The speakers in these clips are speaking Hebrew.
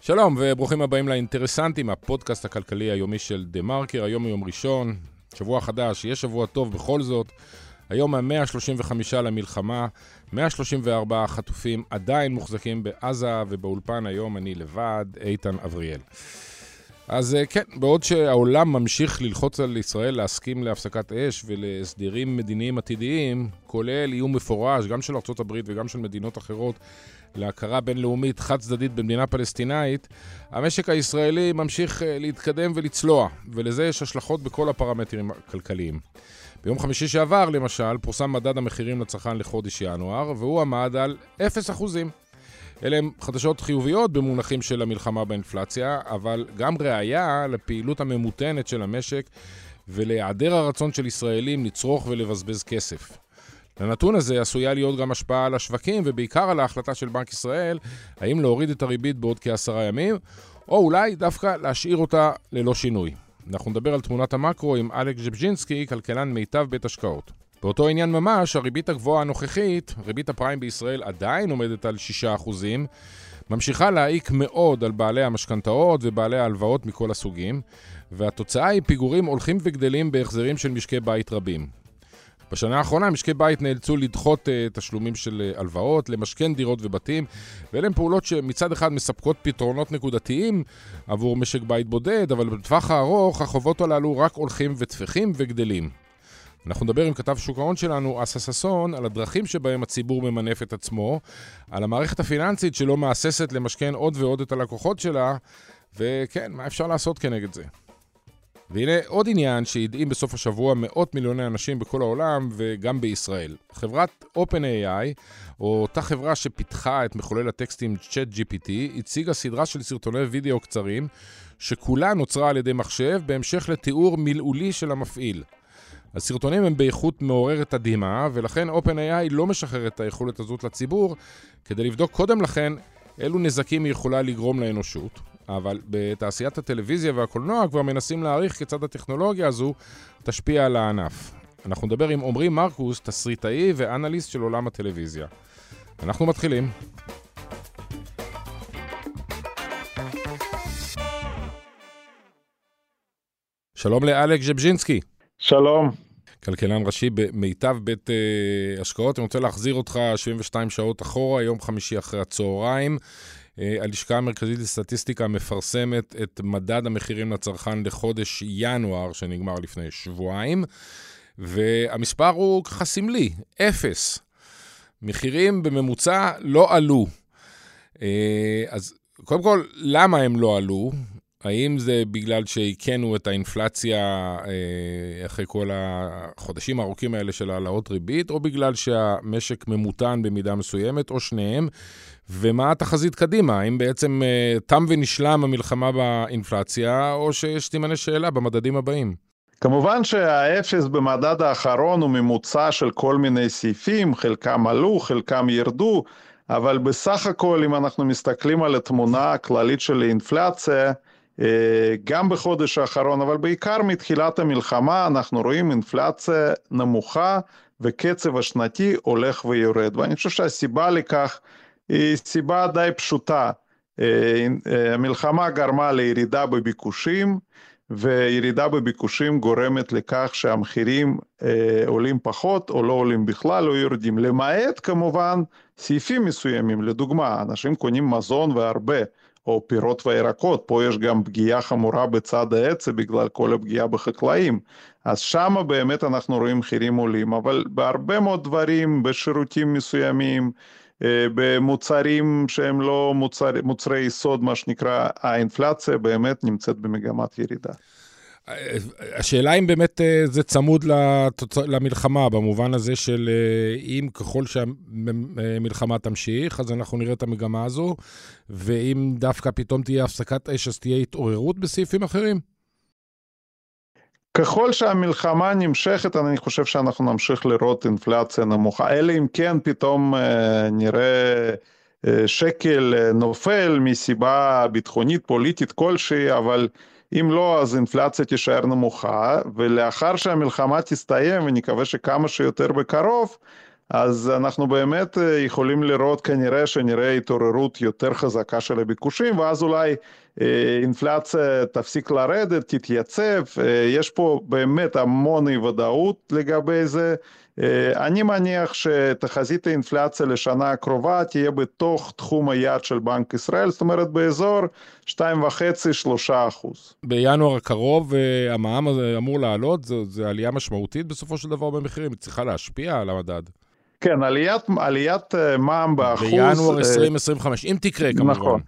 שלום וברוכים הבאים לאינטרסנטים, הפודקאסט הכלכלי היומי של דה מרקר, היום יום ראשון, שבוע חדש, יהיה שבוע טוב בכל זאת. היום ה-135 למלחמה, 134 חטופים עדיין מוחזקים בעזה, ובאולפן היום אני לבד, איתן אבריאל. אז אה, כן, בעוד שהעולם ממשיך ללחוץ על ישראל להסכים להפסקת אש ולהסדרים מדיניים עתידיים, כולל איום מפורש, גם של ארה"ב וגם של מדינות אחרות, להכרה בינלאומית חד-צדדית במדינה פלסטינאית, המשק הישראלי ממשיך אה, להתקדם ולצלוע, ולזה יש השלכות בכל הפרמטרים הכלכליים. ביום חמישי שעבר, למשל, פורסם מדד המחירים לצרכן לחודש ינואר, והוא עמד על 0%. אלה הם חדשות חיוביות במונחים של המלחמה באינפלציה, אבל גם ראיה לפעילות הממותנת של המשק ולהיעדר הרצון של ישראלים לצרוך ולבזבז כסף. לנתון הזה עשויה להיות גם השפעה על השווקים ובעיקר על ההחלטה של בנק ישראל האם להוריד את הריבית בעוד כעשרה ימים או אולי דווקא להשאיר אותה ללא שינוי. אנחנו נדבר על תמונת המקרו עם אלכס ז'בז'ינסקי, כלכלן מיטב בית השקעות. באותו עניין ממש, הריבית הגבוהה הנוכחית, ריבית הפריים בישראל עדיין עומדת על 6%, ממשיכה להעיק מאוד על בעלי המשכנתאות ובעלי ההלוואות מכל הסוגים, והתוצאה היא פיגורים הולכים וגדלים בהחזרים של משקי בית רבים. בשנה האחרונה משקי בית נאלצו לדחות uh, תשלומים של uh, הלוואות, למשכן דירות ובתים, ואלה הן פעולות שמצד אחד מספקות פתרונות נקודתיים עבור משק בית בודד, אבל בטווח הארוך החובות הללו רק הולכים ותפחים וגדלים. אנחנו נדבר עם כתב שוק ההון שלנו, אסא ששון, על הדרכים שבהם הציבור ממנף את עצמו, על המערכת הפיננסית שלא מהססת למשכן עוד ועוד את הלקוחות שלה, וכן, מה אפשר לעשות כנגד זה? והנה עוד עניין שהדהים בסוף השבוע מאות מיליוני אנשים בכל העולם וגם בישראל. חברת OpenAI, או אותה חברה שפיתחה את מחולל הטקסטים ChatGPT, הציגה סדרה של סרטוני וידאו קצרים, שכולה נוצרה על ידי מחשב בהמשך לתיאור מילאולי של המפעיל. הסרטונים הם באיכות מעוררת תדהימה, ולכן OpenAI לא משחרר את היכולת הזאת לציבור, כדי לבדוק קודם לכן אילו נזקים היא יכולה לגרום לאנושות. אבל בתעשיית הטלוויזיה והקולנוע כבר מנסים להעריך כיצד הטכנולוגיה הזו תשפיע על הענף. אנחנו נדבר עם עמרי מרקוס, תסריטאי ואנליסט של עולם הטלוויזיה. אנחנו מתחילים. שלום לאלכס ז'בז'ינסקי. שלום. כלכלן ראשי במיטב בית uh, השקעות. אני רוצה להחזיר אותך 72 שעות אחורה, יום חמישי אחרי הצהריים. Uh, הלשכה המרכזית לסטטיסטיקה מפרסמת את מדד המחירים לצרכן לחודש ינואר, שנגמר לפני שבועיים, והמספר הוא ככה סמלי, אפס. מחירים בממוצע לא עלו. Uh, אז קודם כל, למה הם לא עלו? האם זה בגלל שהכינו את האינפלציה אה, אחרי כל החודשים הארוכים האלה של העלאות ריבית, או בגלל שהמשק ממותן במידה מסוימת, או שניהם? ומה התחזית קדימה? האם בעצם אה, תם ונשלם המלחמה באינפלציה, או שיש סימני שאלה במדדים הבאים? כמובן שהאפס במדד האחרון הוא ממוצע של כל מיני סעיפים, חלקם עלו, חלקם ירדו, אבל בסך הכל אם אנחנו מסתכלים על התמונה הכללית של האינפלציה, גם בחודש האחרון, אבל בעיקר מתחילת המלחמה אנחנו רואים אינפלציה נמוכה וקצב השנתי הולך ויורד. ואני חושב שהסיבה לכך היא סיבה די פשוטה. אה, אה, המלחמה גרמה לירידה בביקושים, וירידה בביקושים גורמת לכך שהמחירים עולים פחות או לא עולים בכלל או יורדים, למעט כמובן סעיפים מסוימים, לדוגמה, אנשים קונים מזון והרבה. או פירות וירקות, פה יש גם פגיעה חמורה בצד העץ בגלל כל הפגיעה בחקלאים, אז שם באמת אנחנו רואים מחירים עולים, אבל בהרבה מאוד דברים, בשירותים מסוימים, אה, במוצרים שהם לא מוצר, מוצרי יסוד, מה שנקרא, האינפלציה באמת נמצאת במגמת ירידה. השאלה אם באמת אה, זה צמוד לתוצ... למלחמה, במובן הזה של אה, אם ככל שהמלחמה תמשיך, אז אנחנו נראה את המגמה הזו, ואם דווקא פתאום תהיה הפסקת אש, אז תהיה התעוררות בסעיפים אחרים? ככל שהמלחמה נמשכת, אני חושב שאנחנו נמשיך לראות אינפלציה נמוכה, אלא אם כן פתאום אה, נראה שקל נופל מסיבה ביטחונית, פוליטית כלשהי, אבל... אם לא, אז אינפלציה תישאר נמוכה, ולאחר שהמלחמה תסתיים, ונקווה שכמה שיותר בקרוב, אז אנחנו באמת יכולים לראות כנראה שנראה התעוררות יותר חזקה של הביקושים, ואז אולי אינפלציה תפסיק לרדת, תתייצב, יש פה באמת המון אי ודאות לגבי זה. אני מניח שתחזית האינפלציה לשנה הקרובה תהיה בתוך תחום היעד של בנק ישראל, זאת אומרת באזור 2.5-3 אחוז. בינואר הקרוב המע"מ הזה אמור לעלות, זו עלייה משמעותית בסופו של דבר במחירים, היא צריכה להשפיע על המדד. כן, עליית, עליית מע"מ באחוז... בינואר 2025, אם תקרה כמובן. נכון.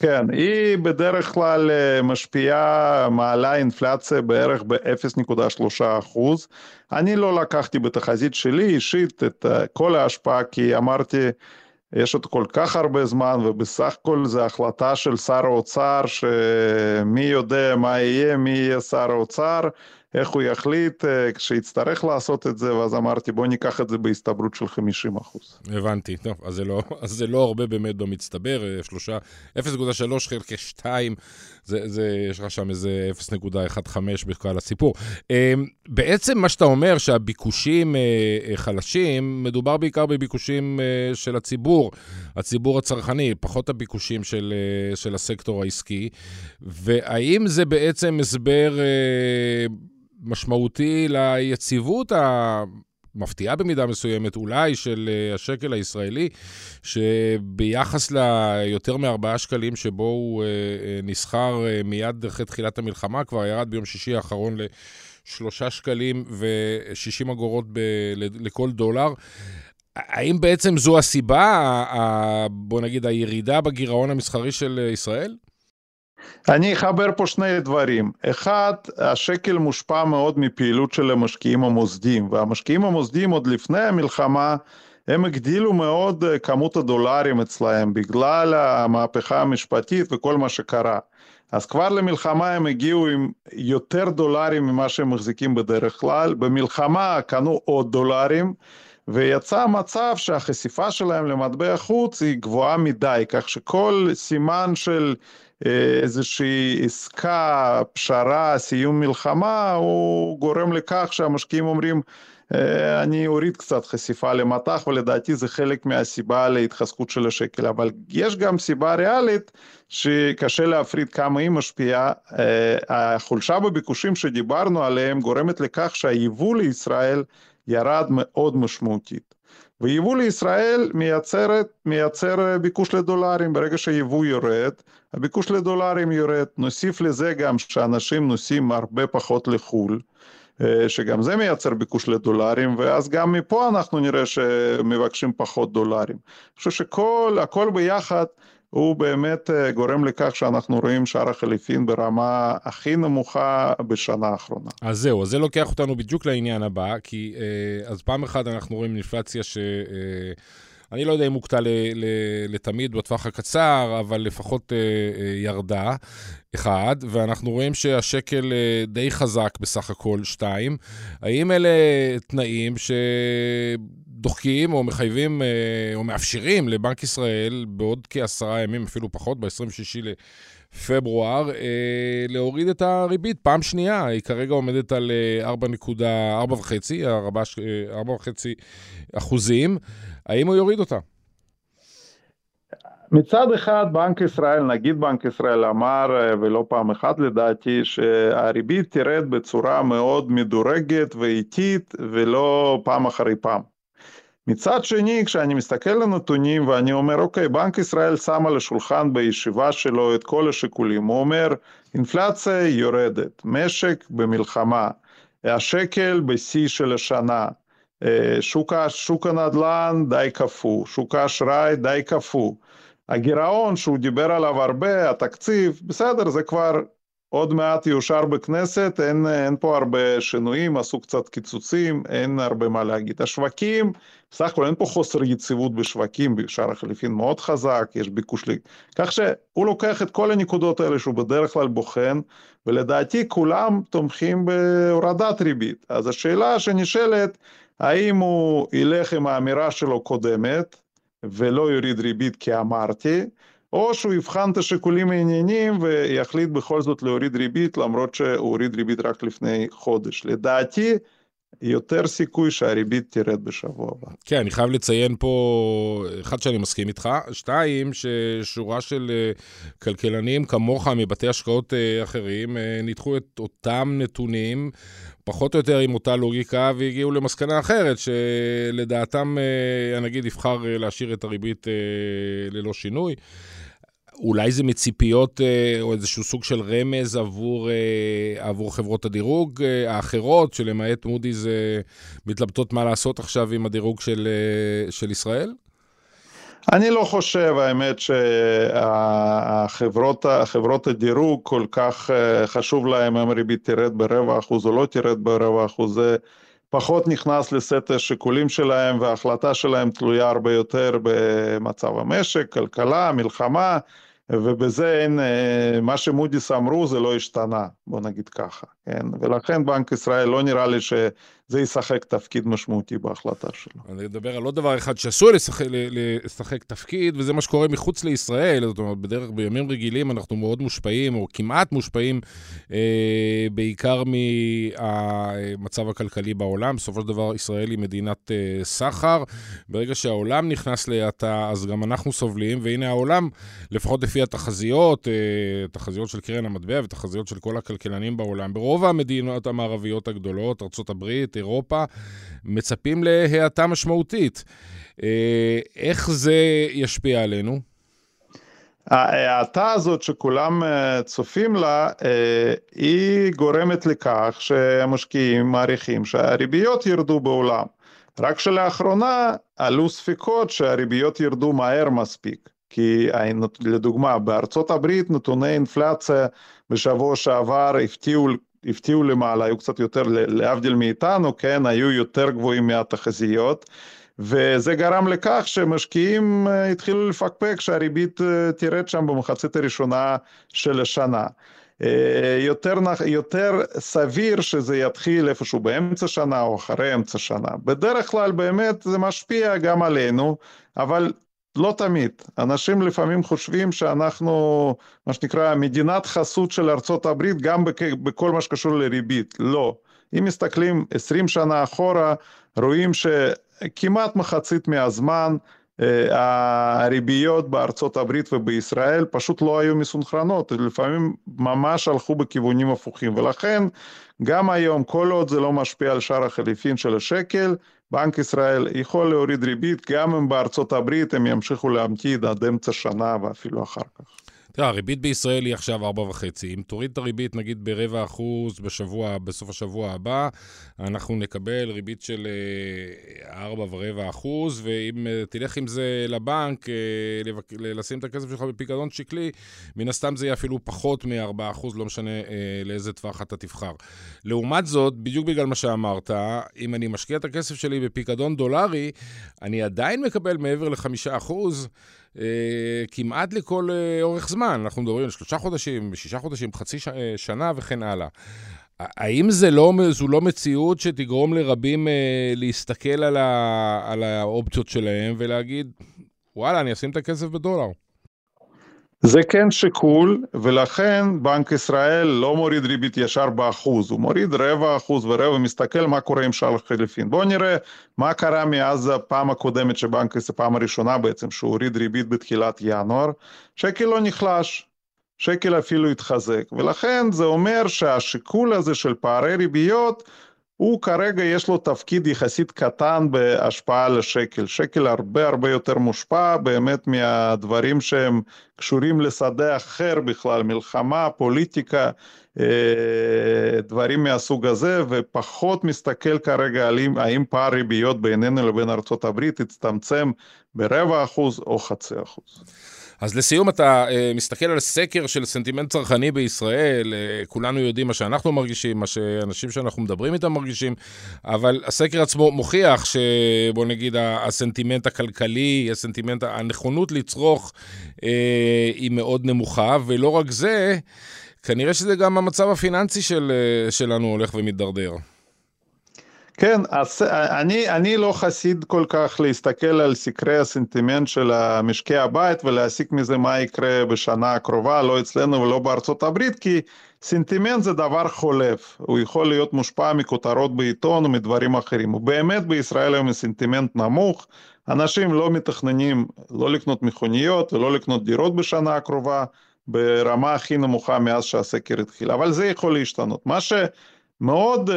כן, היא בדרך כלל משפיעה, מעלה אינפלציה בערך ב-0.3 אחוז. אני לא לקחתי בתחזית שלי אישית את כל ההשפעה, כי אמרתי, יש עוד כל כך הרבה זמן, ובסך הכל זו החלטה של שר האוצר, שמי יודע מה יהיה, מי יהיה שר האוצר. איך הוא יחליט כשיצטרך לעשות את זה, ואז אמרתי בוא ניקח את זה בהסתברות של 50 אחוז. הבנתי, טוב, אז זה לא, אז זה לא הרבה באמת במצטבר, שלושה, 0.3 חלקי 2, זה, זה, יש לך שם איזה 0.15 בכל הסיפור. בעצם מה שאתה אומר, שהביקושים חלשים, מדובר בעיקר בביקושים של הציבור, הציבור הצרכני, פחות הביקושים של, של הסקטור העסקי, והאם זה בעצם הסבר... משמעותי ליציבות המפתיעה במידה מסוימת, אולי, של השקל הישראלי, שביחס ליותר מארבעה שקלים שבו הוא נסחר מיד אחרי תחילת המלחמה, כבר ירד ביום שישי האחרון לשלושה שקלים ו-60 אגורות ב- לכל דולר. האם בעצם זו הסיבה, בוא נגיד, הירידה בגירעון המסחרי של ישראל? אני אחבר פה שני דברים. אחד, השקל מושפע מאוד מפעילות של המשקיעים המוסדיים, והמשקיעים המוסדיים עוד לפני המלחמה, הם הגדילו מאוד כמות הדולרים אצלהם בגלל המהפכה המשפטית וכל מה שקרה. אז כבר למלחמה הם הגיעו עם יותר דולרים ממה שהם מחזיקים בדרך כלל, במלחמה קנו עוד דולרים, ויצא מצב שהחשיפה שלהם למטבע חוץ היא גבוהה מדי, כך שכל סימן של איזושהי עסקה, פשרה, סיום מלחמה, הוא גורם לכך שהמשקיעים אומרים, אני אוריד קצת חשיפה למטח, ולדעתי זה חלק מהסיבה להתחזקות של השקל. אבל יש גם סיבה ריאלית שקשה להפריד כמה היא משפיעה. החולשה בביקושים שדיברנו עליהם גורמת לכך שהיבוא לישראל ירד מאוד משמעותית. ויבוא לישראל מייצרת, מייצר ביקוש לדולרים, ברגע שיבוא יורד, הביקוש לדולרים יורד, נוסיף לזה גם שאנשים נוסעים הרבה פחות לחו"ל, שגם זה מייצר ביקוש לדולרים, ואז גם מפה אנחנו נראה שמבקשים פחות דולרים. אני חושב שכל, הכל ביחד הוא באמת גורם לכך שאנחנו רואים שער החליפין ברמה הכי נמוכה בשנה האחרונה. אז זהו, אז זה לוקח אותנו בדיוק לעניין הבא, כי אז פעם אחת אנחנו רואים אינפלציה ש... אני לא יודע אם הוקטע לתמיד בטווח הקצר, אבל לפחות ירדה, אחד, ואנחנו רואים שהשקל די חזק בסך הכל, שתיים. האם אלה תנאים שדוחקים או מחייבים או מאפשרים לבנק ישראל בעוד כעשרה ימים, אפילו פחות, ב-26 לפברואר, להוריד את הריבית פעם שנייה, היא כרגע עומדת על 4.5, 4.5 אחוזים. האם הוא יוריד אותה? מצד אחד בנק ישראל, נגיד בנק ישראל אמר, ולא פעם אחת לדעתי, שהריבית תרד בצורה מאוד מדורגת ואיטית ולא פעם אחרי פעם. מצד שני, כשאני מסתכל על הנתונים ואני אומר, אוקיי, בנק ישראל שם על השולחן בישיבה שלו את כל השיקולים, הוא אומר, אינפלציה יורדת, משק במלחמה, השקל בשיא של השנה, שוק, שוק הנדל"ן די קפוא, שוק האשראי די קפוא, הגירעון שהוא דיבר עליו הרבה, התקציב, בסדר, זה כבר עוד מעט יאושר בכנסת, אין, אין פה הרבה שינויים, עשו קצת קיצוצים, אין הרבה מה להגיד. השווקים, בסך הכל אין פה חוסר יציבות בשווקים, שער החליפין מאוד חזק, יש ביקוש לי. כך שהוא לוקח את כל הנקודות האלה שהוא בדרך כלל בוחן, ולדעתי כולם תומכים בהורדת ריבית. אז השאלה שנשאלת, האם הוא ילך עם האמירה שלו קודמת, ולא יוריד ריבית כי אמרתי, או שהוא יבחן את השיקולים העניינים ויחליט בכל זאת להוריד ריבית, למרות שהוא הוריד ריבית רק לפני חודש. לדעתי, יותר סיכוי שהריבית תרד בשבוע הבא. כן, אני חייב לציין פה, אחד, שאני מסכים איתך, שתיים, ששורה של אה, כלכלנים כמוך מבתי השקעות אה, אחרים אה, ניתחו את אותם נתונים, פחות או יותר עם אותה לוגיקה, והגיעו למסקנה אחרת, שלדעתם הנגיד יבחר להשאיר את הריבית ללא שינוי. אולי זה מציפיות אה, או איזשהו סוג של רמז עבור, אה, עבור חברות הדירוג אה, האחרות, שלמעט מודי'ס מתלבטות מה לעשות עכשיו עם הדירוג של, של ישראל? אני לא חושב, האמת, שהחברות הדירוג כל כך חשוב להם אם הריבית תרד ברבע אחוז או לא תרד ברבע אחוז, זה פחות נכנס לסט השיקולים שלהם וההחלטה שלהם תלויה הרבה יותר במצב המשק, כלכלה, מלחמה. ובזה אין, מה שמודי'ס אמרו זה לא השתנה, בוא נגיד ככה, כן? ולכן בנק ישראל לא נראה לי שזה ישחק תפקיד משמעותי בהחלטה שלו. אני אדבר על עוד דבר אחד שעשוי לשחק, לשחק תפקיד, וזה מה שקורה מחוץ לישראל, זאת אומרת, בדרך, בימים רגילים אנחנו מאוד מושפעים, או כמעט מושפעים, אה, בעיקר מהמצב הכלכלי בעולם. בסופו של דבר, ישראל היא מדינת אה, סחר. ברגע שהעולם נכנס להאטה, אז גם אנחנו סובלים, והנה העולם, לפחות לפי התחזיות, אה, תחזיות של קרן המטבע ותחזיות של כל הכלכלנים בעולם, ברוב המדינות המערביות הגדולות, ארה"ב, אירופה, מצפים להאטה משמעותית. אה, איך זה ישפיע עלינו? ההאטה הזאת שכולם אה, צופים לה, היא גורמת לכך שהמשקיעים מעריכים שהריביות ירדו בעולם. רק שלאחרונה עלו ספקות שהריביות ירדו מהר מספיק. כי לדוגמה בארצות הברית נתוני אינפלציה בשבוע שעבר הפתיעו, הפתיעו למעלה, היו קצת יותר להבדיל מאיתנו, כן, היו יותר גבוהים מהתחזיות וזה גרם לכך שמשקיעים אה, התחילו לפקפק שהריבית אה, תרד שם במחצית הראשונה של השנה. אה, יותר, יותר סביר שזה יתחיל איפשהו באמצע שנה או אחרי אמצע שנה. בדרך כלל באמת זה משפיע גם עלינו, אבל לא תמיד. אנשים לפעמים חושבים שאנחנו, מה שנקרא, מדינת חסות של ארצות הברית גם בכל מה שקשור לריבית. לא. אם מסתכלים 20 שנה אחורה, רואים שכמעט מחצית מהזמן אה, הריביות בארצות הברית ובישראל פשוט לא היו מסונכרנות, לפעמים ממש הלכו בכיוונים הפוכים, ולכן גם היום, כל עוד זה לא משפיע על שער החליפין של השקל, בנק ישראל יכול להוריד ריבית גם אם בארצות הברית הם ימשיכו להמתיד עד אמצע שנה ואפילו אחר כך. תראה, הריבית בישראל היא עכשיו 4.5. אם תוריד את הריבית נגיד ברבע אחוז בשבוע, בסוף השבוע הבא, אנחנו נקבל ריבית של 4 ורבע אחוז, ואם אה, תלך עם זה לבנק, אה, לשים את הכסף שלך בפיקדון שקלי, מן הסתם זה יהיה אפילו פחות מ-4 אחוז, לא משנה אה, לאיזה טווח אתה תבחר. לעומת זאת, בדיוק בגלל מה שאמרת, אם אני משקיע את הכסף שלי בפיקדון דולרי, אני עדיין מקבל מעבר ל-5 אחוז. אה, כמעט לכל אה, אורך זמן. אנחנו מדברים על שלושה חודשים, שישה חודשים, חצי. אה, שנה וכן הלאה. האם זה לא, זו לא מציאות שתגרום לרבים להסתכל על, ה, על האופציות שלהם ולהגיד, וואלה, אני אשים את הכסף בדולר? זה כן שיקול, ולכן בנק ישראל לא מוריד ריבית ישר באחוז, הוא מוריד רבע אחוז ורבע, מסתכל מה קורה עם שער החליפין. בואו נראה מה קרה מאז הפעם הקודמת שבנק ישראל, פעם הראשונה בעצם, שהוא הוריד ריבית בתחילת ינואר, שקל לא נחלש, שקל אפילו התחזק, ולכן זה אומר שהשיקול הזה של פערי ריביות הוא כרגע יש לו תפקיד יחסית קטן בהשפעה על השקל. שקל הרבה הרבה יותר מושפע באמת מהדברים שהם קשורים לשדה אחר בכלל, מלחמה, פוליטיקה, אה, דברים מהסוג הזה, ופחות מסתכל כרגע על האם פער ריביות בינינו לבין ארה"ב יצטמצם ברבע אחוז או חצי אחוז. אז לסיום, אתה uh, מסתכל על סקר של סנטימנט צרכני בישראל, uh, כולנו יודעים מה שאנחנו מרגישים, מה שאנשים שאנחנו מדברים איתם מרגישים, אבל הסקר עצמו מוכיח שבוא נגיד הסנטימנט הכלכלי, הסנטימנט, הנכונות לצרוך uh, היא מאוד נמוכה, ולא רק זה, כנראה שזה גם המצב הפיננסי של, שלנו הולך ומידרדר. כן, אז אני, אני לא חסיד כל כך להסתכל על סקרי הסנטימנט של משקי הבית ולהסיק מזה מה יקרה בשנה הקרובה, לא אצלנו ולא בארצות הברית, כי סנטימנט זה דבר חולף, הוא יכול להיות מושפע מכותרות בעיתון ומדברים אחרים. ובאמת בישראל היום סנטימנט נמוך, אנשים לא מתכננים לא לקנות מכוניות ולא לקנות דירות בשנה הקרובה ברמה הכי נמוכה מאז שהסקר התחיל, אבל זה יכול להשתנות. מה ש... מאוד uh,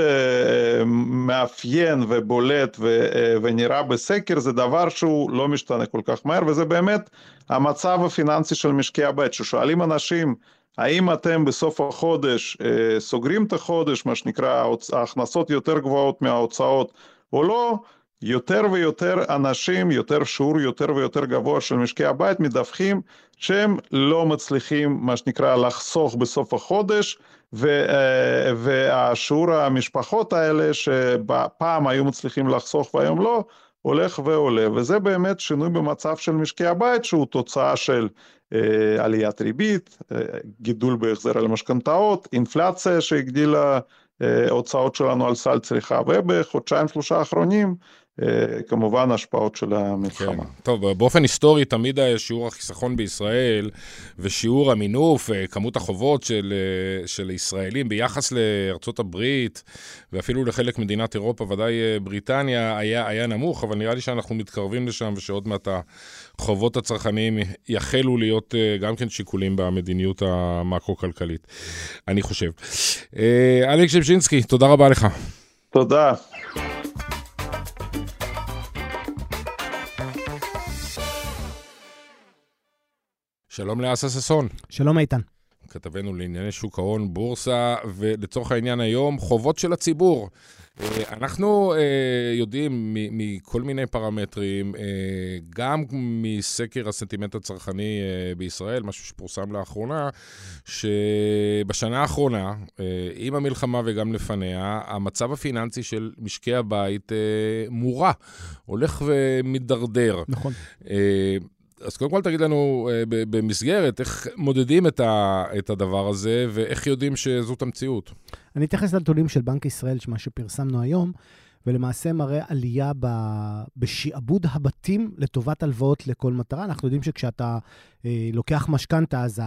מאפיין ובולט ו, uh, ונראה בסקר זה דבר שהוא לא משתנה כל כך מהר וזה באמת המצב הפיננסי של משקי הבית. ששואלים אנשים האם אתם בסוף החודש uh, סוגרים את החודש? מה שנקרא ההכנסות יותר גבוהות מההוצאות או לא יותר ויותר אנשים, יותר שיעור יותר ויותר גבוה של משקי הבית מדווחים שהם לא מצליחים מה שנקרא לחסוך בסוף החודש אה, והשיעור המשפחות האלה שפעם היו מצליחים לחסוך והיום לא, הולך ועולה, וזה באמת שינוי במצב של משקי הבית שהוא תוצאה של אה, עליית ריבית, אה, גידול בהחזר על משכנתאות, אינפלציה שהגדילה הוצאות שלנו על סל צריכה, ובחודשיים שלושה האחרונים אה, כמובן השפעות של המלחמה. כן. טוב, באופן היסטורי תמיד שיעור החיסכון בישראל ושיעור המינוף, אה, כמות החובות של, אה, של ישראלים ביחס לארצות הברית ואפילו לחלק מדינת אירופה, ודאי בריטניה, היה, היה נמוך, אבל נראה לי שאנחנו מתקרבים לשם ושעוד מעט החובות הצרכניים יחלו להיות גם כן שיקולים במדיניות המקרו-כלכלית, אני חושב. אלכס שבז'ינסקי, תודה רבה לך. תודה. שלום לאסה ששון. שלום איתן. כתבנו לענייני שוק ההון, בורסה, ולצורך העניין היום, חובות של הציבור. אה, אנחנו uh, יודעים מכל מיני פרמטרים, uh, גם מסקר הסנטימנט הצרכני בישראל, משהו שפורסם לאחרונה, שבשנה האחרונה, עם המלחמה וגם לפניה, המצב הפיננסי של משקי הבית מורע, הולך ומידרדר. נכון. אז קודם כל תגיד לנו אה, במסגרת, איך מודדים את, ה, את הדבר הזה, ואיך יודעים שזאת המציאות? אני אתייחס לנתונים של בנק ישראל, מה שפרסמנו היום, ולמעשה מראה עלייה בשעבוד הבתים לטובת הלוואות לכל מטרה. אנחנו יודעים שכשאתה אה, לוקח משכנתה, אז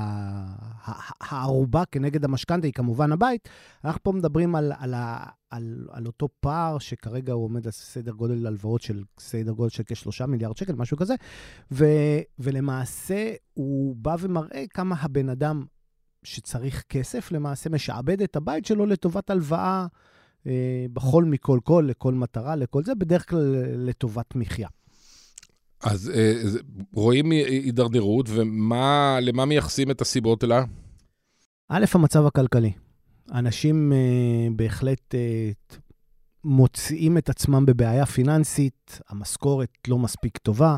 הערובה כנגד המשכנתה היא כמובן הבית. אנחנו פה מדברים על, על, על, על אותו פער שכרגע הוא עומד על סדר גודל הלוואות של סדר גודל של כשלושה מיליארד שקל, משהו כזה, ו, ולמעשה הוא בא ומראה כמה הבן אדם שצריך כסף, למעשה משעבד את הבית שלו לטובת הלוואה. אה, בכל מכל כל, לכל מטרה, לכל זה, בדרך כלל לטובת מחיה. אז אה, רואים הידרדרות, ולמה מייחסים את הסיבות אלה? א', המצב הכלכלי. אנשים אה, בהחלט מוצאים את עצמם בבעיה פיננסית, המשכורת לא מספיק טובה,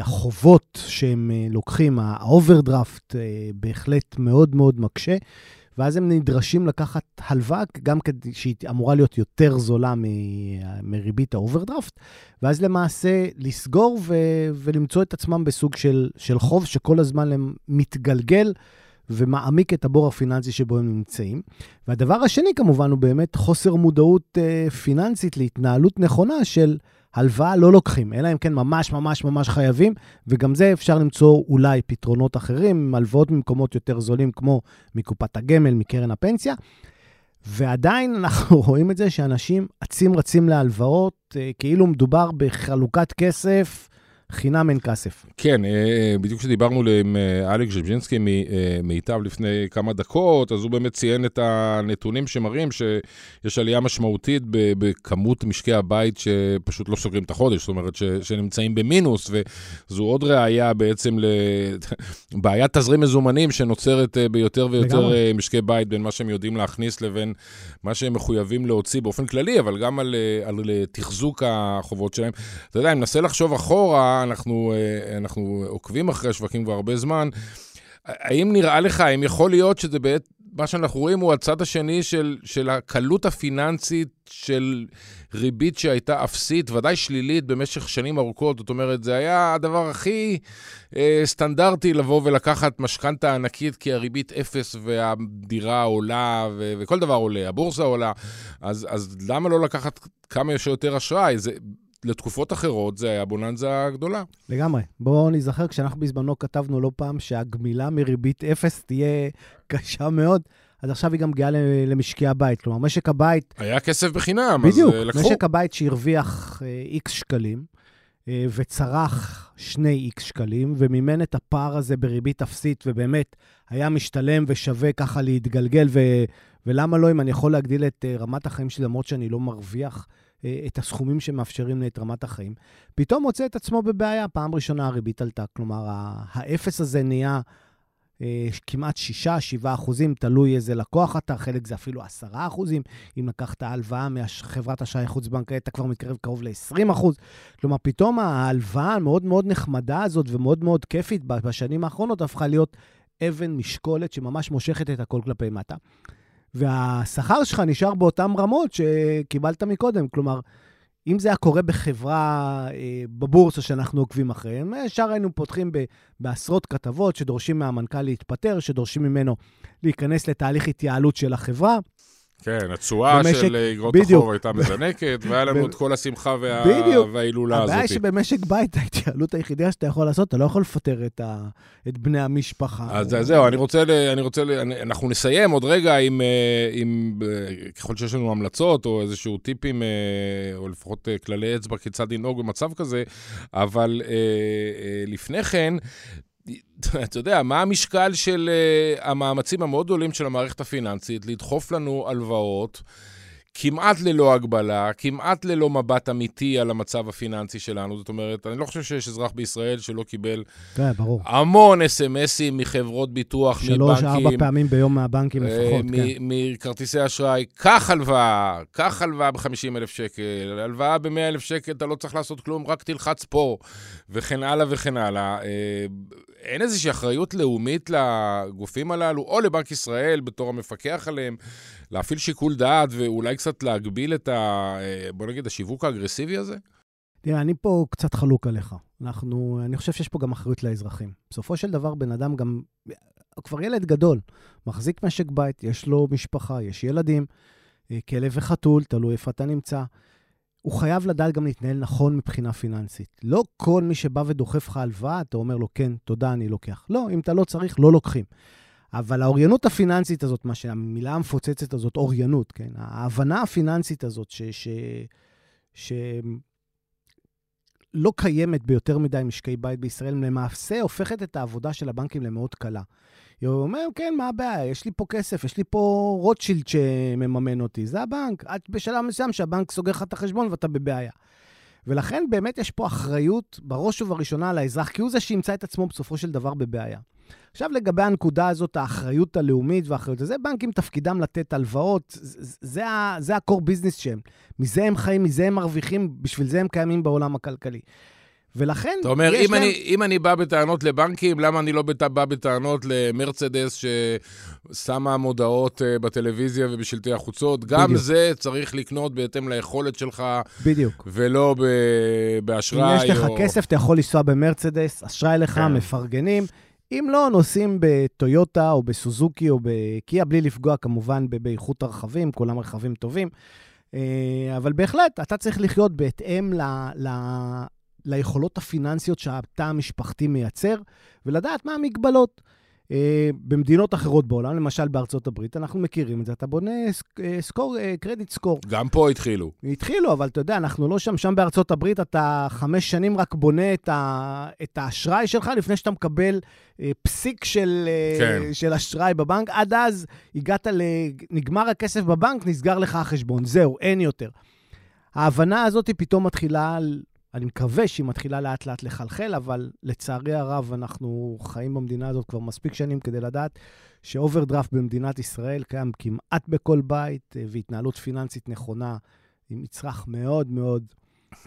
החובות שהם לוקחים, האוברדרפט, בהחלט מאוד מאוד מקשה. ואז הם נדרשים לקחת הלוואה, גם כדי שהיא אמורה להיות יותר זולה מ- מריבית האוברדרפט, ואז למעשה לסגור ו- ולמצוא את עצמם בסוג של, של חוב שכל הזמן הם מתגלגל. ומעמיק את הבור הפיננסי שבו הם נמצאים. והדבר השני, כמובן, הוא באמת חוסר מודעות אה, פיננסית להתנהלות נכונה של הלוואה לא לוקחים, אלא אם כן ממש ממש ממש חייבים, וגם זה אפשר למצוא אולי פתרונות אחרים, הלוואות ממקומות יותר זולים, כמו מקופת הגמל, מקרן הפנסיה. ועדיין אנחנו רואים את זה שאנשים אצים רצים להלוואות, אה, כאילו מדובר בחלוקת כסף חינם אין כסף. כן, אה, אה, בדיוק כשדיברנו עם אה, אלכס ז'בז'ינסקי מיטב לפני כמה דקות, אז הוא באמת ציין את הנתונים שמראים שיש עלייה משמעותית בכמות משקי הבית שפשוט לא סוגרים את החודש, זאת אומרת שנמצאים במינוס, וזו עוד ראייה בעצם לבעיית תזרים מזומנים שנוצרת ביותר ויותר לגמרי. משקי בית בין מה שהם יודעים להכניס לבין מה שהם מחויבים להוציא באופן כללי, אבל גם על, על תחזוק החובות שלהם. אתה יודע, אני מנסה לחשוב אחורה, אנחנו, אה, אנחנו עוקבים אחרי השווקים כבר הרבה זמן. האם נראה לך, האם יכול להיות שזה בעת, מה שאנחנו רואים הוא הצד השני של, של הקלות הפיננסית של ריבית שהייתה אפסית, ודאי שלילית במשך שנים ארוכות. זאת אומרת, זה היה הדבר הכי אה, סטנדרטי לבוא ולקחת משכנתה ענקית, כי הריבית אפס והדירה עולה ו- וכל דבר עולה, הבורסה עולה. אז, אז למה לא לקחת כמה שיותר אשראי? זה... לתקופות אחרות זה היה בוננזה גדולה. לגמרי. בואו נזכר, כשאנחנו בזמנו כתבנו לא פעם שהגמילה מריבית אפס תהיה קשה מאוד, אז עכשיו היא גם גאה למשקי הבית. כלומר, משק הבית... היה כסף בחינם, בדיוק, אז לקחו. בדיוק, משק הבית שהרוויח איקס אה, שקלים, אה, וצרח שני איקס שקלים, ומימן את הפער הזה בריבית אפסית, ובאמת היה משתלם ושווה ככה להתגלגל, ו... ולמה לא, אם אני יכול להגדיל את אה, רמת החיים שלי, למרות שאני לא מרוויח אה, את הסכומים שמאפשרים את רמת החיים, פתאום מוצא את עצמו בבעיה. פעם ראשונה הריבית עלתה. כלומר, האפס הזה נהיה אה, כמעט 6-7 אחוזים, תלוי איזה לקוח אתה, חלק זה אפילו 10 אחוזים. אם לקחת הלוואה מחברת אשראי חוץ-בנקאית, אתה כבר מתקרב קרוב ל-20 אחוז. כלומר, פתאום ההלוואה המאוד מאוד נחמדה הזאת ומאוד מאוד כיפית בשנים האחרונות הפכה להיות אבן משקולת שממש מושכת את הכל כלפי מטה. והשכר שלך נשאר באותן רמות שקיבלת מקודם. כלומר, אם זה היה קורה בחברה אה, בבורסה שאנחנו עוקבים אחריהם, ישר היינו פותחים בעשרות כתבות שדורשים מהמנכ"ל להתפטר, שדורשים ממנו להיכנס לתהליך התייעלות של החברה. כן, התשואה במשק... של אגרות החוב הייתה מזנקת, והיה לנו את כל השמחה וה... וההילולה הזאת. הבעיה היא שבמשק בית, ההתייעלות היחידה שאתה יכול לעשות, אתה לא יכול לפטר את, ה... את בני המשפחה. אז או... זהו, אני רוצה, ל... אני רוצה ל... אנחנו נסיים עוד רגע עם, אה, עם, אה, ככל שיש לנו המלצות, או איזשהו טיפים, אה, או לפחות כללי אצבע כיצד לנהוג במצב כזה, אבל לפני כן, אתה יודע, מה המשקל של uh, המאמצים המאוד גדולים של המערכת הפיננסית לדחוף לנו הלוואות כמעט ללא הגבלה, כמעט ללא מבט אמיתי על המצב הפיננסי שלנו. זאת אומרת, אני לא חושב שיש אזרח בישראל שלא קיבל כן, ברור. המון אס.אם.אסים מחברות ביטוח, שלוש, מבנקים. שלוש, ארבע פעמים ביום מהבנקים אה, לפחות, כן. מכרטיסי אשראי. קח הלוואה, קח הלוואה ב-50,000 שקל, הלוואה ב-100,000 שקל, אתה לא צריך לעשות כלום, רק תלחץ פה, וכן הלאה וכן הלאה. אה, אין איזושהי אחריות לאומית לגופים הללו, או לבנק ישראל בתור המפקח עליהם, להפעיל שיקול דעת ואולי קצת להגביל את ה... בוא נגיד, השיווק האגרסיבי הזה? תראה, אני פה קצת חלוק עליך. אנחנו, אני חושב שיש פה גם אחריות לאזרחים. בסופו של דבר, בן אדם גם, הוא כבר ילד גדול, מחזיק משק בית, יש לו משפחה, יש ילדים, אה, כלב וחתול, תלוי איפה אתה נמצא. הוא חייב לדעת גם להתנהל נכון מבחינה פיננסית. לא כל מי שבא ודוחף לך הלוואה, אתה אומר לו, כן, תודה, אני לוקח. לא, אם אתה לא צריך, לא לוקחים. אבל האוריינות הפיננסית הזאת, מה שהמילה המפוצצת הזאת, אוריינות, כן? ההבנה הפיננסית הזאת, ש... ש... ש... לא קיימת ביותר מדי משקי בית בישראל, למעשה הופכת את העבודה של הבנקים למאוד קלה. הוא אומר, כן, מה הבעיה? יש לי פה כסף, יש לי פה רוטשילד שמממן אותי, זה הבנק. עד בשלב מסוים שהבנק סוגר לך את החשבון ואתה בבעיה. ולכן באמת יש פה אחריות בראש ובראשונה על האזרח, כי הוא זה שימצא את עצמו בסופו של דבר בבעיה. עכשיו, לגבי הנקודה הזאת, האחריות הלאומית והאחריות, זה בנקים תפקידם לתת הלוואות, זה, זה ה-core business שהם. מזה הם חיים, מזה הם מרוויחים, בשביל זה הם קיימים בעולם הכלכלי. ולכן, אתה אומר, אם, להם... אני, אם אני בא בטענות לבנקים, למה אני לא בא בטענות למרצדס ששמה מודעות uh, בטלוויזיה ובשלטי החוצות? גם בדיוק. זה צריך לקנות בהתאם ליכולת שלך. בדיוק. ולא ב, באשראי. אם יש לך או... כסף, אתה יכול לנסוע במרצדס, אשראי לך, כן. מפרגנים. אם לא, נוסעים בטויוטה או בסוזוקי או בקיה, בלי לפגוע כמובן באיכות הרכבים, כולם רכבים טובים. אה, אבל בהחלט, אתה צריך לחיות בהתאם ל, ל, ליכולות הפיננסיות שהתא המשפחתי מייצר, ולדעת מה המגבלות. Uh, במדינות אחרות בעולם, למשל בארצות הברית, אנחנו מכירים את זה, אתה בונה סקור, קרדיט סקור. גם פה התחילו. התחילו, אבל אתה יודע, אנחנו לא שם, שם בארצות הברית אתה חמש שנים רק בונה את, ה, את האשראי שלך לפני שאתה מקבל uh, פסיק של, uh, כן. של אשראי בבנק. עד אז הגעת ל... נגמר הכסף בבנק, נסגר לך החשבון, זהו, אין יותר. ההבנה הזאת פתאום מתחילה אני מקווה שהיא מתחילה לאט לאט לחלחל, אבל לצערי הרב, אנחנו חיים במדינה הזאת כבר מספיק שנים כדי לדעת שאוברדרפט במדינת ישראל קיים כמעט בכל בית, אה, והתנהלות פיננסית נכונה היא מצרך מאוד מאוד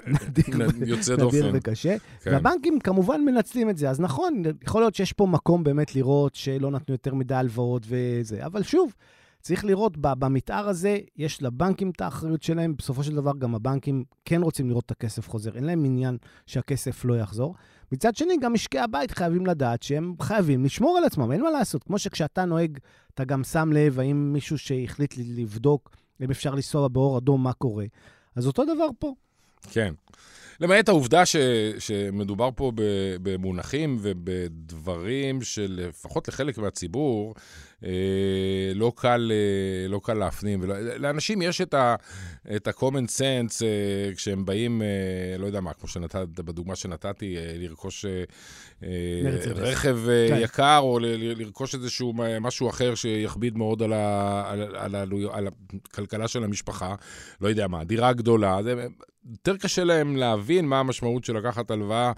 נדיר, יוצא נדיר דופן. וקשה. כן. והבנקים כמובן מנצלים את זה. אז נכון, יכול להיות שיש פה מקום באמת לראות שלא נתנו יותר מדי הלוואות וזה, אבל שוב, צריך לראות, במתאר הזה, יש לבנקים את האחריות שלהם, בסופו של דבר גם הבנקים כן רוצים לראות את הכסף חוזר, אין להם עניין שהכסף לא יחזור. מצד שני, גם משקי הבית חייבים לדעת שהם חייבים לשמור על עצמם, אין מה לעשות. כמו שכשאתה נוהג, אתה גם שם לב האם מישהו שהחליט לבדוק אם אפשר לנסוע באור אדום, מה קורה. אז אותו דבר פה. כן. למעט העובדה ש, שמדובר פה במונחים ובדברים שלפחות לחלק מהציבור לא, קל, אה, לא קל להפנים. לאנשים יש את, ה, את ה-common sense אה, כשהם באים, אה, לא יודע מה, כמו שנתת, בדוגמה שנתתי, אה, לרכוש אה, אה. רכב אה, כן. יקר, או לרכוש איזשהו משהו אחר שיכביד מאוד על, ה, על, על, על, על הכלכלה של המשפחה. לא יודע מה, דירה גדולה. זה, יותר קשה להם להבין מה המשמעות של לקחת הלוואה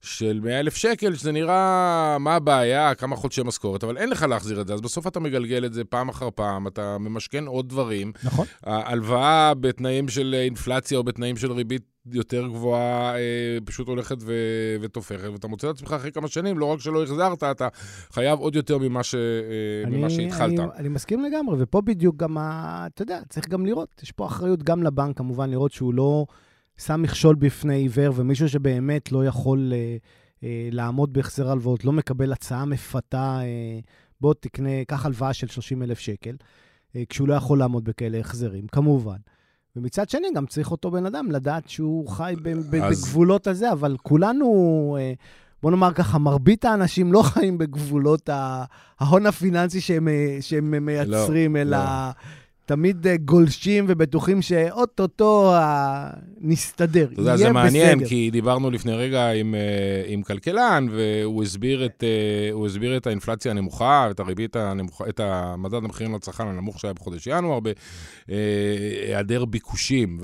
של 100 אלף שקל, שזה נראה מה הבעיה, כמה חודשי משכורת, אבל אין לך להחזיר את זה, אז בסוף אתה מגלגל את זה פעם אחר פעם, אתה ממשכן עוד דברים. נכון. ההלוואה בתנאים של אינפלציה או בתנאים של ריבית יותר גבוהה, אה, פשוט הולכת ו- ותופכת, ואתה מוצא את עצמך אחרי כמה שנים, לא רק שלא החזרת, אתה חייב עוד יותר ממה, ש- אה, ממה שהתחלת. אני, אני מסכים לגמרי, ופה בדיוק גם, ה, אתה יודע, צריך גם לראות, יש פה אחריות גם לבנק, כמובן, לראות שהוא לא שם מכשול בפני עיוור, ומישהו שבאמת לא יכול אה, אה, לעמוד בהחזר הלוואות, לא מקבל הצעה מפתה, אה, בוא תקנה, קח הלוואה של 30 אלף שקל, אה, כשהוא לא יכול לעמוד בכאלה החזרים, כמובן. ומצד שני, גם צריך אותו בן אדם לדעת שהוא חי אז- בגבולות הזה, אבל כולנו... אה, בוא נאמר ככה, מרבית האנשים לא חיים בגבולות ההון הפיננסי שהם, אה, שהם מייצרים, לא, אלא לא. תמיד אה, גולשים ובטוחים שאו-טו-טו אה, נסתדר, אתה יודע, יהיה זה מעניין, בסדר. כי דיברנו לפני רגע עם, אה, עם כלכלן, והוא הסביר את, הסביר את האינפלציה הנמוכה, את הריבית הנמוכה, את המדד המחירים לצרכן הנמוך שהיה בחודש ינואר, בהיעדר ביקושים.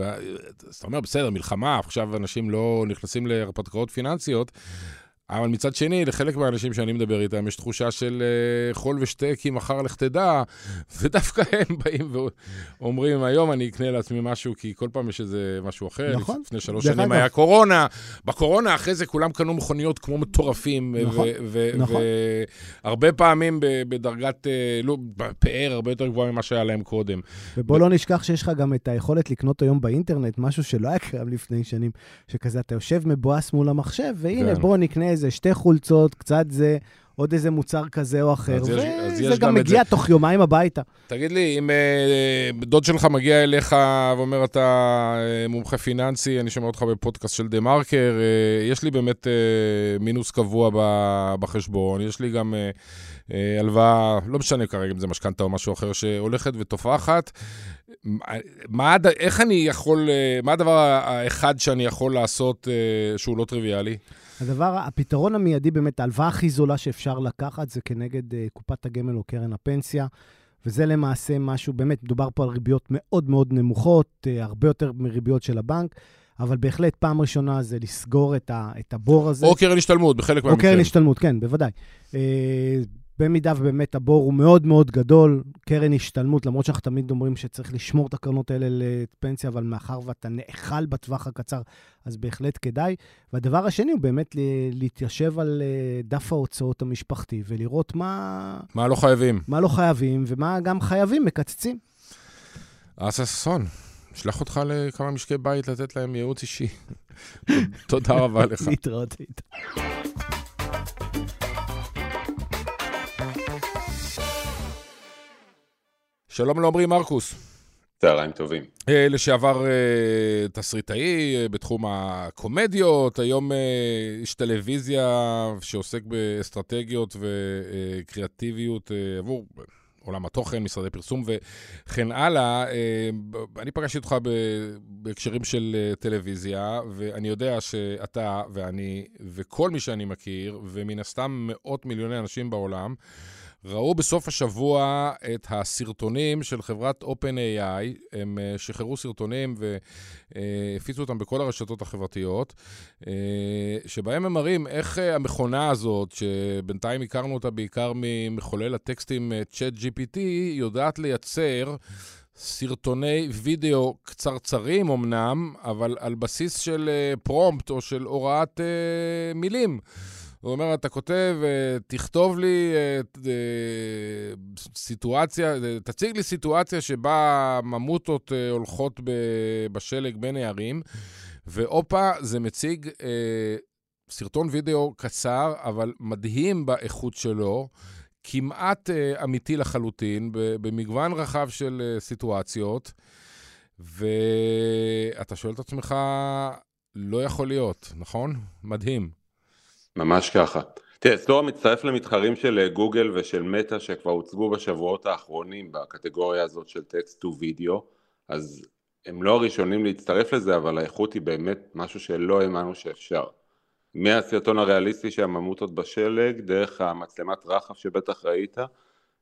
אז אתה אומר, בסדר, מלחמה, עכשיו אנשים לא נכנסים להרפתקאות פיננסיות. אבל מצד שני, לחלק מהאנשים שאני מדבר איתם, יש תחושה של אה, חול ושתה כי מחר לך תדע, ודווקא הם באים ואומרים, היום אני אקנה לעצמי משהו, כי כל פעם יש איזה משהו אחר. נכון. לפני שלוש שנים אגב- היה קורונה, בקורונה אחרי זה כולם קנו מכוניות כמו מטורפים. נכון, נכון. והרבה פעמים בדרגת, אה, לא, פאר הרבה יותר גבוהה ממה שהיה להם קודם. ובוא לא נשכח שיש לך גם את היכולת לקנות היום באינטרנט, משהו שלא היה קיים לפני שנים, שכזה אתה יושב מבואס מול המחשב, והנה, כן. בוא נקנה איזה שתי חולצות, קצת זה, עוד איזה מוצר כזה או אחר, אז יש- אז וזה גם גם מגיע תוך יומיים הביתה. תגיד לי, אם אה, דוד שלך מגיע אליך ואומר, אתה אה, מומחה פיננסי, אני שומע אותך בפודקאסט של דה מרקר, אה, יש לי באמת אה, מינוס קבוע ב- בחשבון, יש לי גם אה, אה, הלוואה, לא משנה כרגע אם זה משכנתה או משהו אחר, שהולכת ותופחת. מה, איך אני יכול, אה, מה הדבר האחד שאני יכול לעשות אה, שהוא לא טריוויאלי? הדבר, הפתרון המיידי באמת, ההלוואה הכי זולה שאפשר לקחת זה כנגד uh, קופת הגמל או קרן הפנסיה, וזה למעשה משהו, באמת, מדובר פה על ריביות מאוד מאוד נמוכות, uh, הרבה יותר מריביות של הבנק, אבל בהחלט פעם ראשונה זה לסגור את, ה, את הבור הזה. או קרן השתלמות, בחלק או מהמקרים. קרן השתלמות, כן, בוודאי. אה, במידה ובאמת הבור הוא מאוד מאוד גדול, קרן השתלמות, למרות שאנחנו תמיד אומרים שצריך לשמור את הקרנות האלה לפנסיה, אבל מאחר ואתה נאכל בטווח הקצר, אז בהחלט כדאי. והדבר השני הוא באמת להתיישב על אה, דף ההוצאות המשפחתי ולראות מה, מה לא חייבים? מה לא חייבים ומה גם חייבים מקצצים. אסה ששון, אשלח אותך לכמה משקי בית לתת להם ייעוץ אישי. תודה רבה לך. להתראות איתה. שלום לעמרי מרקוס, צהריים טובים. אה, לשעבר אה, תסריטאי אה, בתחום הקומדיות, היום איש טלוויזיה שעוסק באסטרטגיות וקריאטיביות עבור עולם התוכן, משרדי פרסום וכן הלאה. אה, אני פגשתי אותך בהקשרים של טלוויזיה, ואני יודע שאתה ואני וכל מי שאני מכיר, ומן הסתם מאות מיליוני אנשים בעולם, ראו בסוף השבוע את הסרטונים של חברת OpenAI. הם אה, שחררו סרטונים והפיצו אותם בכל הרשתות החברתיות, אה, שבהם הם מראים איך אה, המכונה הזאת, שבינתיים הכרנו אותה בעיקר ממחולל הטקסטים אה, ChatGPT, יודעת לייצר סרטוני וידאו קצרצרים אמנם, אבל על בסיס של פרומפט או של הוראת מילים. הוא אומר, אתה כותב, תכתוב לי סיטואציה, תציג לי סיטואציה שבה ממוטות הולכות בשלג בין הערים, והופה, זה מציג סרטון וידאו קצר, אבל מדהים באיכות שלו. כמעט אמיתי לחלוטין, במגוון רחב של סיטואציות, ואתה שואל את עצמך, לא יכול להיות, נכון? מדהים. ממש ככה. תראה, סטורה מצטרף למתחרים של אה, גוגל ושל מטא שכבר הוצגו בשבועות האחרונים בקטגוריה הזאת של טקסט טו וידאו, אז הם לא הראשונים להצטרף לזה, אבל האיכות היא באמת משהו שלא האמנו שאפשר. מהסרטון הריאליסטי של הממוטות בשלג, דרך המצלמת רחב שבטח ראית,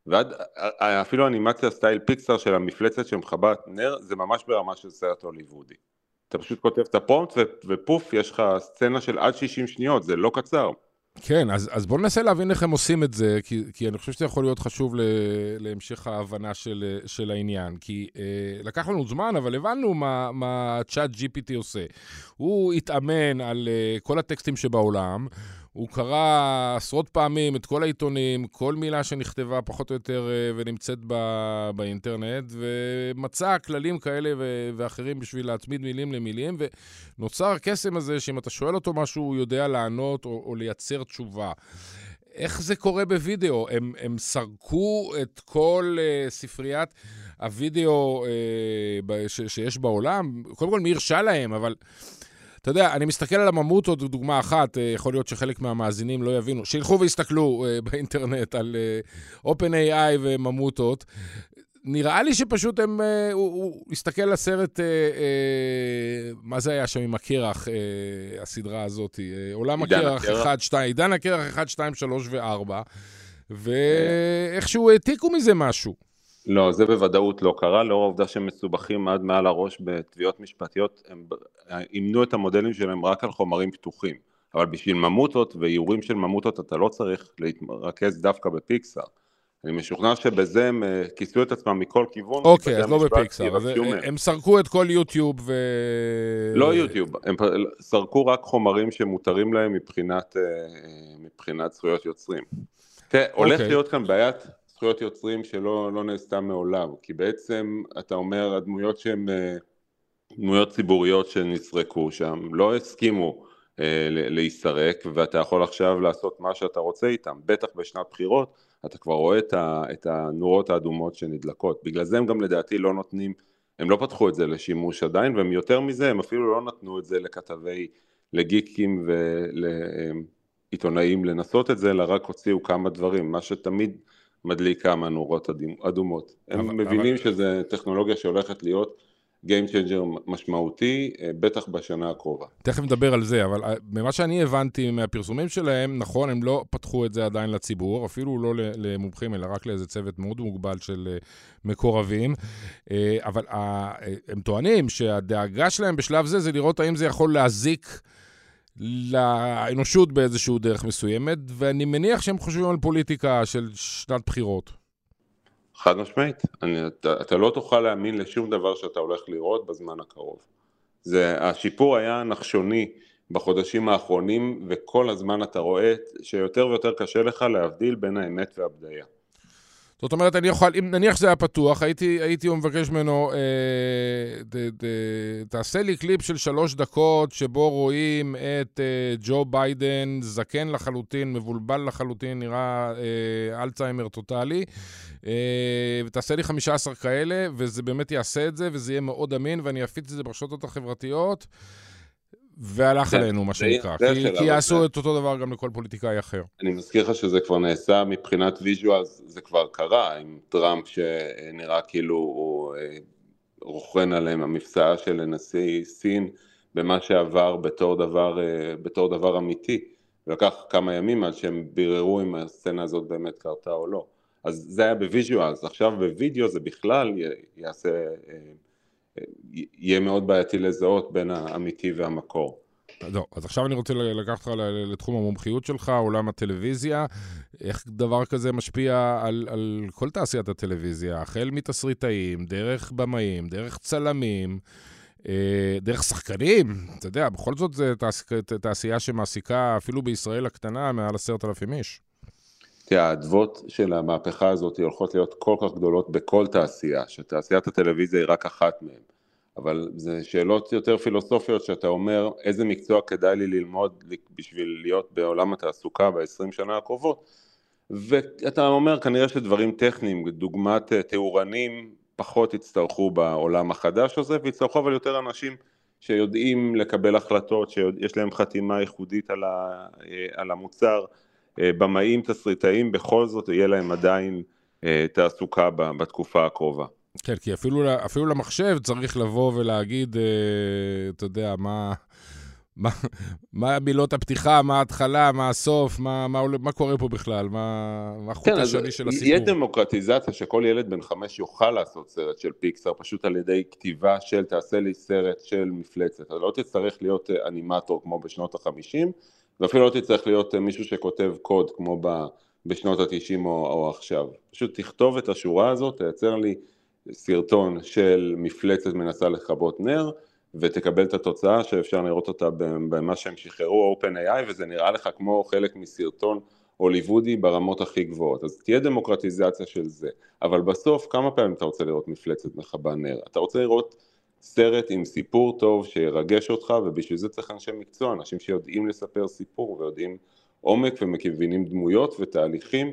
ועד אפילו אנימציה סטייל פיקסר של המפלצת שמכבה נר, זה ממש ברמה של סרט הוליוודי. אתה פשוט כותב את הפרומפט ופוף, יש לך סצנה של עד 60 שניות, זה לא קצר. כן, אז, אז בואו ננסה להבין איך הם עושים את זה, כי, כי אני חושב שזה יכול להיות חשוב ל, להמשך ההבנה של, של העניין. כי אה, לקח לנו זמן, אבל הבנו מה, מה צ'אט GPT עושה. הוא התאמן על אה, כל הטקסטים שבעולם, הוא קרא עשרות פעמים את כל העיתונים, כל מילה שנכתבה פחות או יותר אה, ונמצאת ב- באינטרנט, ומצא כללים כאלה ו- ואחרים בשביל להצמיד מילים למילים, ונוצר הקסם הזה שאם אתה שואל אותו משהו, הוא יודע לענות או, או לייצר תשובה. איך זה קורה בווידאו? הם, הם סרקו את כל uh, ספריית הווידאו uh, ש, שיש בעולם? קודם כל, מי הרשה להם? אבל אתה יודע, אני מסתכל על הממוטות, דוגמה אחת, אה, יכול להיות שחלק מהמאזינים לא יבינו, שילכו ויסתכלו uh, באינטרנט על uh, OpenAI וממוטות. נראה לי שפשוט הם, הוא, הוא הסתכל על הסרט, uh, uh, מה זה היה שם עם הקרח, uh, הסדרה הזאת, uh, עולם הקרח 1, 2, עידן הקרח 1, 2, 3 ו-4, ואיכשהו העתיקו מזה משהו. לא, זה בוודאות לא קרה, לאור העובדה שהם מסובכים עד מעל הראש בתביעות משפטיות, הם אימנו את המודלים שלהם רק על חומרים פתוחים, אבל בשביל ממוטות ואיורים של ממוטות אתה לא צריך להתרכז דווקא בפיקסאר. אני משוכנע שבזה הם אה, כיסו את עצמם מכל כיוון. אוקיי, אז לא בפיקסאר, אז הם סרקו את כל יוטיוב ו... לא יוטיוב, הם סרקו רק חומרים שמותרים להם מבחינת, אה, מבחינת זכויות יוצרים. תראה, הולך אוקיי. להיות כאן בעיית זכויות יוצרים שלא לא נעשתה מעולם, כי בעצם אתה אומר הדמויות שהן אה, דמויות ציבוריות שנסרקו שם, לא הסכימו אה, להיסרק ואתה יכול עכשיו לעשות מה שאתה רוצה איתם, בטח בשנת בחירות אתה כבר רואה את, ה, את הנורות האדומות שנדלקות, בגלל זה הם גם לדעתי לא נותנים, הם לא פתחו את זה לשימוש עדיין והם יותר מזה, הם אפילו לא נתנו את זה לכתבי, לגיקים ולעיתונאים לנסות את זה, אלא רק הוציאו כמה דברים, מה שתמיד מדליק כמה נורות אדומות. הם אבל, מבינים אבל... שזו טכנולוגיה שהולכת להיות Game Changer משמעותי, אה, בטח בשנה הקרובה. תכף נדבר על זה, אבל אה, ממה שאני הבנתי מהפרסומים שלהם, נכון, הם לא פתחו את זה עדיין לציבור, אפילו לא למומחים, אלא רק לאיזה צוות מאוד מוגבל של אה, מקורבים, אבל הם טוענים שהדאגה שלהם בשלב זה, זה לראות האם זה יכול להזיק לאנושות באיזשהו דרך מסוימת, ואני מניח שהם חושבים על פוליטיקה של שנת בחירות. חד משמעית, אני, אתה, אתה לא תוכל להאמין לשום דבר שאתה הולך לראות בזמן הקרוב. זה, השיפור היה נחשוני בחודשים האחרונים, וכל הזמן אתה רואה שיותר ויותר קשה לך להבדיל בין האמת והבדיה. זאת אומרת, אני יכול, אם נניח שזה היה פתוח, הייתי, הייתי מבקש ממנו, אה, ד, ד, תעשה לי קליפ של שלוש דקות שבו רואים את אה, ג'ו ביידן, זקן לחלוטין, מבולבל לחלוטין, נראה אה, אלצהיימר טוטאלי, אה, ותעשה לי 15 כאלה, וזה באמת יעשה את זה, וזה יהיה מאוד אמין, ואני אפיץ את זה ברשתות החברתיות. והלך כן, עלינו, מה שנקרא, כי, כי יעשו זה... את אותו דבר גם לכל פוליטיקאי אחר. אני מזכיר לך שזה כבר נעשה מבחינת visual, זה כבר קרה עם טראמפ שנראה כאילו הוא אה, רוכן עליהם המבצע של נשיא סין במה שעבר בתור דבר, אה, בתור דבר אמיתי. לקח כמה ימים עד שהם ביררו אם הסצנה הזאת באמת קרתה או לא. אז זה היה ב visual, עכשיו בווידאו זה בכלל יעשה... יהיה מאוד בעייתי לזהות בין האמיתי והמקור. לא, אז עכשיו אני רוצה לקחת אותך לתחום המומחיות שלך, עולם הטלוויזיה. איך דבר כזה משפיע על, על כל תעשיית הטלוויזיה, החל מתסריטאים, דרך במאים, דרך צלמים, אה, דרך שחקנים. אתה יודע, בכל זאת זו תעש... תעשייה שמעסיקה, אפילו בישראל הקטנה, מעל עשרת אלפים איש. תראה, האדוות של המהפכה הזאת הולכות להיות כל כך גדולות בכל תעשייה, שתעשיית הטלוויזיה היא רק אחת מהן. אבל זה שאלות יותר פילוסופיות שאתה אומר איזה מקצוע כדאי לי ללמוד בשביל להיות בעולם התעסוקה ב-20 שנה הקרובות ואתה אומר כנראה שדברים טכניים, דוגמת אה, תאורנים פחות יצטרכו בעולם החדש הזה ויצטרכו אבל יותר אנשים שיודעים לקבל החלטות, שיש להם חתימה ייחודית על, אה, המוצר, במאים, תסריטאים, בכל זאת יהיה להם עדיין תעסוקה בתקופה הקרובה. כן, כי אפילו, אפילו למחשב צריך לבוא ולהגיד, אה, אתה יודע, מה... מה, מה מילות הפתיחה, מה ההתחלה, מה הסוף, מה, מה, מה קורה פה בכלל, מה, מה החוט כן, השני של הסיפור. יהיה דמוקרטיזציה שכל ילד בן חמש יוכל לעשות סרט של פיקסר, פשוט על ידי כתיבה של תעשה לי סרט של מפלצת. אתה לא תצטרך להיות אה, אנימטור כמו בשנות החמישים, ואפילו לא תצטרך להיות אה, מישהו שכותב קוד כמו בשנות התשעים או, או עכשיו. פשוט תכתוב את השורה הזאת, תייצר לי סרטון של מפלצת מנסה לכבות נר ותקבל את התוצאה שאפשר לראות אותה במה שהם שחררו OpenAI וזה נראה לך כמו חלק מסרטון הוליוודי ברמות הכי גבוהות. אז תהיה דמוקרטיזציה של זה. אבל בסוף כמה פעמים אתה רוצה לראות מפלצת מכבה נר? אתה רוצה לראות סרט עם סיפור טוב שירגש אותך ובשביל זה צריך אנשי מקצוע אנשים שיודעים לספר סיפור ויודעים עומק ומבינים דמויות ותהליכים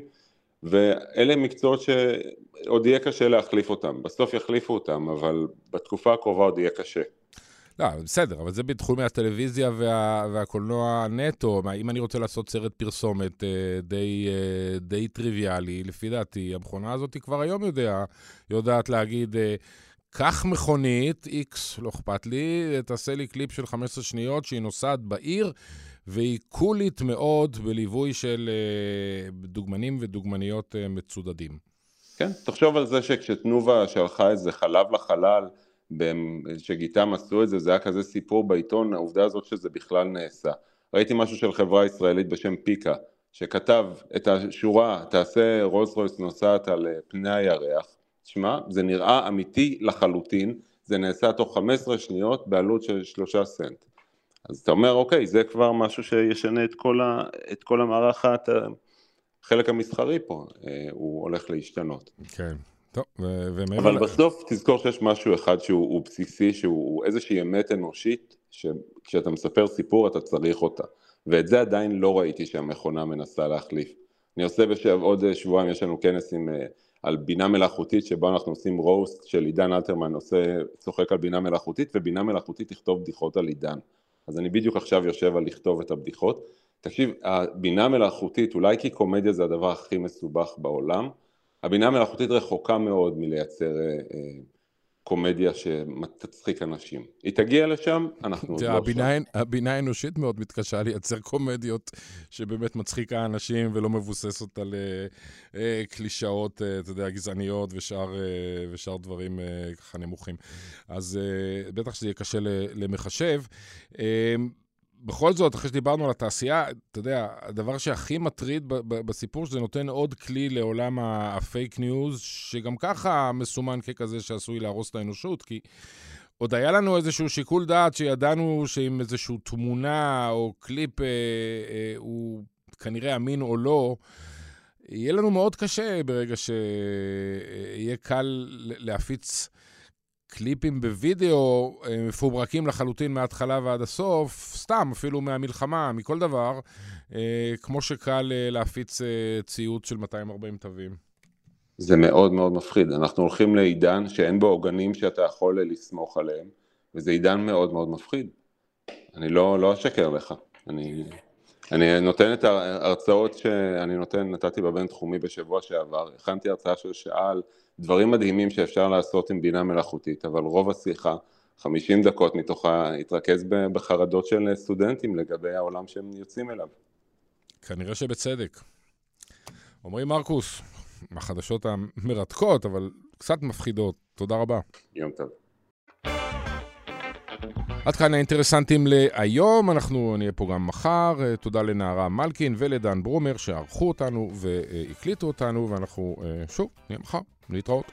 ואלה מקצועות שעוד יהיה קשה להחליף אותם, בסוף יחליפו אותם, אבל בתקופה הקרובה עוד יהיה קשה. לא, בסדר, אבל זה בתחומי הטלוויזיה וה, והקולנוע נטו. אם אני רוצה לעשות סרט פרסומת אה, די, אה, די טריוויאלי, לפי דעתי, המכונה הזאת כבר היום יודע, יודעת להגיד, אה, קח מכונית, איקס, לא אכפת לי, תעשה לי קליפ של 15 שניות שהיא נוסעת בעיר. והיא קולית מאוד בליווי של אה, דוגמנים ודוגמניות אה, מצודדים. כן, תחשוב על זה שכשתנובה שלחה איזה חלב לחלל, שגיתם עשו את זה, זה היה כזה סיפור בעיתון, העובדה הזאת שזה בכלל נעשה. ראיתי משהו של חברה ישראלית בשם פיקה, שכתב את השורה, תעשה רולס רויס נוסעת על אה, פני הירח, שמע, זה נראה אמיתי לחלוטין, זה נעשה תוך 15 שניות בעלות של שלושה סנט. אז אתה אומר, אוקיי, זה כבר משהו שישנה את כל, ה, את כל המערך, החלק המסחרי פה, אה, הוא הולך להשתנות. כן. טוב, ומעבר... אבל בסוף תזכור שיש משהו אחד שהוא בסיסי, שהוא איזושהי אמת אנושית, שכשאתה מספר סיפור אתה צריך אותה. ואת זה עדיין לא ראיתי שהמכונה מנסה להחליף. אני עושה בשב, עוד שבועיים, יש לנו כנס עם, אה, על בינה מלאכותית, שבו אנחנו עושים רוסט של עידן אלתרמן, עושה, צוחק על בינה מלאכותית, ובינה מלאכותית תכתוב בדיחות על עידן. אז אני בדיוק עכשיו יושב על לכתוב את הבדיחות. תקשיב, הבינה המלאכותית, אולי כי קומדיה זה הדבר הכי מסובך בעולם, הבינה המלאכותית רחוקה מאוד מלייצר אה, אה, קומדיה שתצחיק אנשים. היא תגיע לשם, אנחנו עוד לא שם. הבינה האנושית מאוד מתקשה לייצר קומדיות שבאמת מצחיקה אנשים ולא מבוססת על uh, uh, קלישאות, אה, אתה יודע, גזעניות ושאר, דברים ככה נמוכים. אז בטח שזה יהיה קשה למחשב. בכל זאת, אחרי שדיברנו על התעשייה, אתה יודע, הדבר שהכי מטריד בסיפור שזה נותן עוד כלי לעולם הפייק ניוז, שגם ככה מסומן ככזה שעשוי להרוס את האנושות, כי עוד היה לנו איזשהו שיקול דעת שידענו שאם איזושהי תמונה או קליפ אה, אה, הוא כנראה אמין או לא, יהיה לנו מאוד קשה ברגע שיהיה קל להפיץ קליפים בווידאו אה, מפוברקים לחלוטין מההתחלה ועד הסוף, סתם, אפילו מהמלחמה, מכל דבר, אה, כמו שקל אה, להפיץ ציוץ של 240 תווים. זה מאוד מאוד מפחיד. אנחנו הולכים לעידן שאין בו עוגנים שאתה יכול לסמוך עליהם, וזה עידן מאוד מאוד מפחיד. אני לא, לא אשקר לך. אני, אני נותן את ההרצאות שאני נותן, נתתי בבינתחומי בשבוע שעבר, הכנתי הרצאה של שעה על דברים מדהימים שאפשר לעשות עם בינה מלאכותית, אבל רוב השיחה, 50 דקות מתוכה, התרכז בחרדות של סטודנטים לגבי העולם שהם יוצאים אליו. כנראה שבצדק. עמרי מרקוס, החדשות המרתקות, אבל קצת מפחידות. תודה רבה. יום טוב. עד כאן האינטרסנטים להיום, אנחנו נהיה פה גם מחר. תודה לנערה מלקין ולדן ברומר שערכו אותנו והקליטו אותנו, ואנחנו שוב נהיה מחר. להתראות.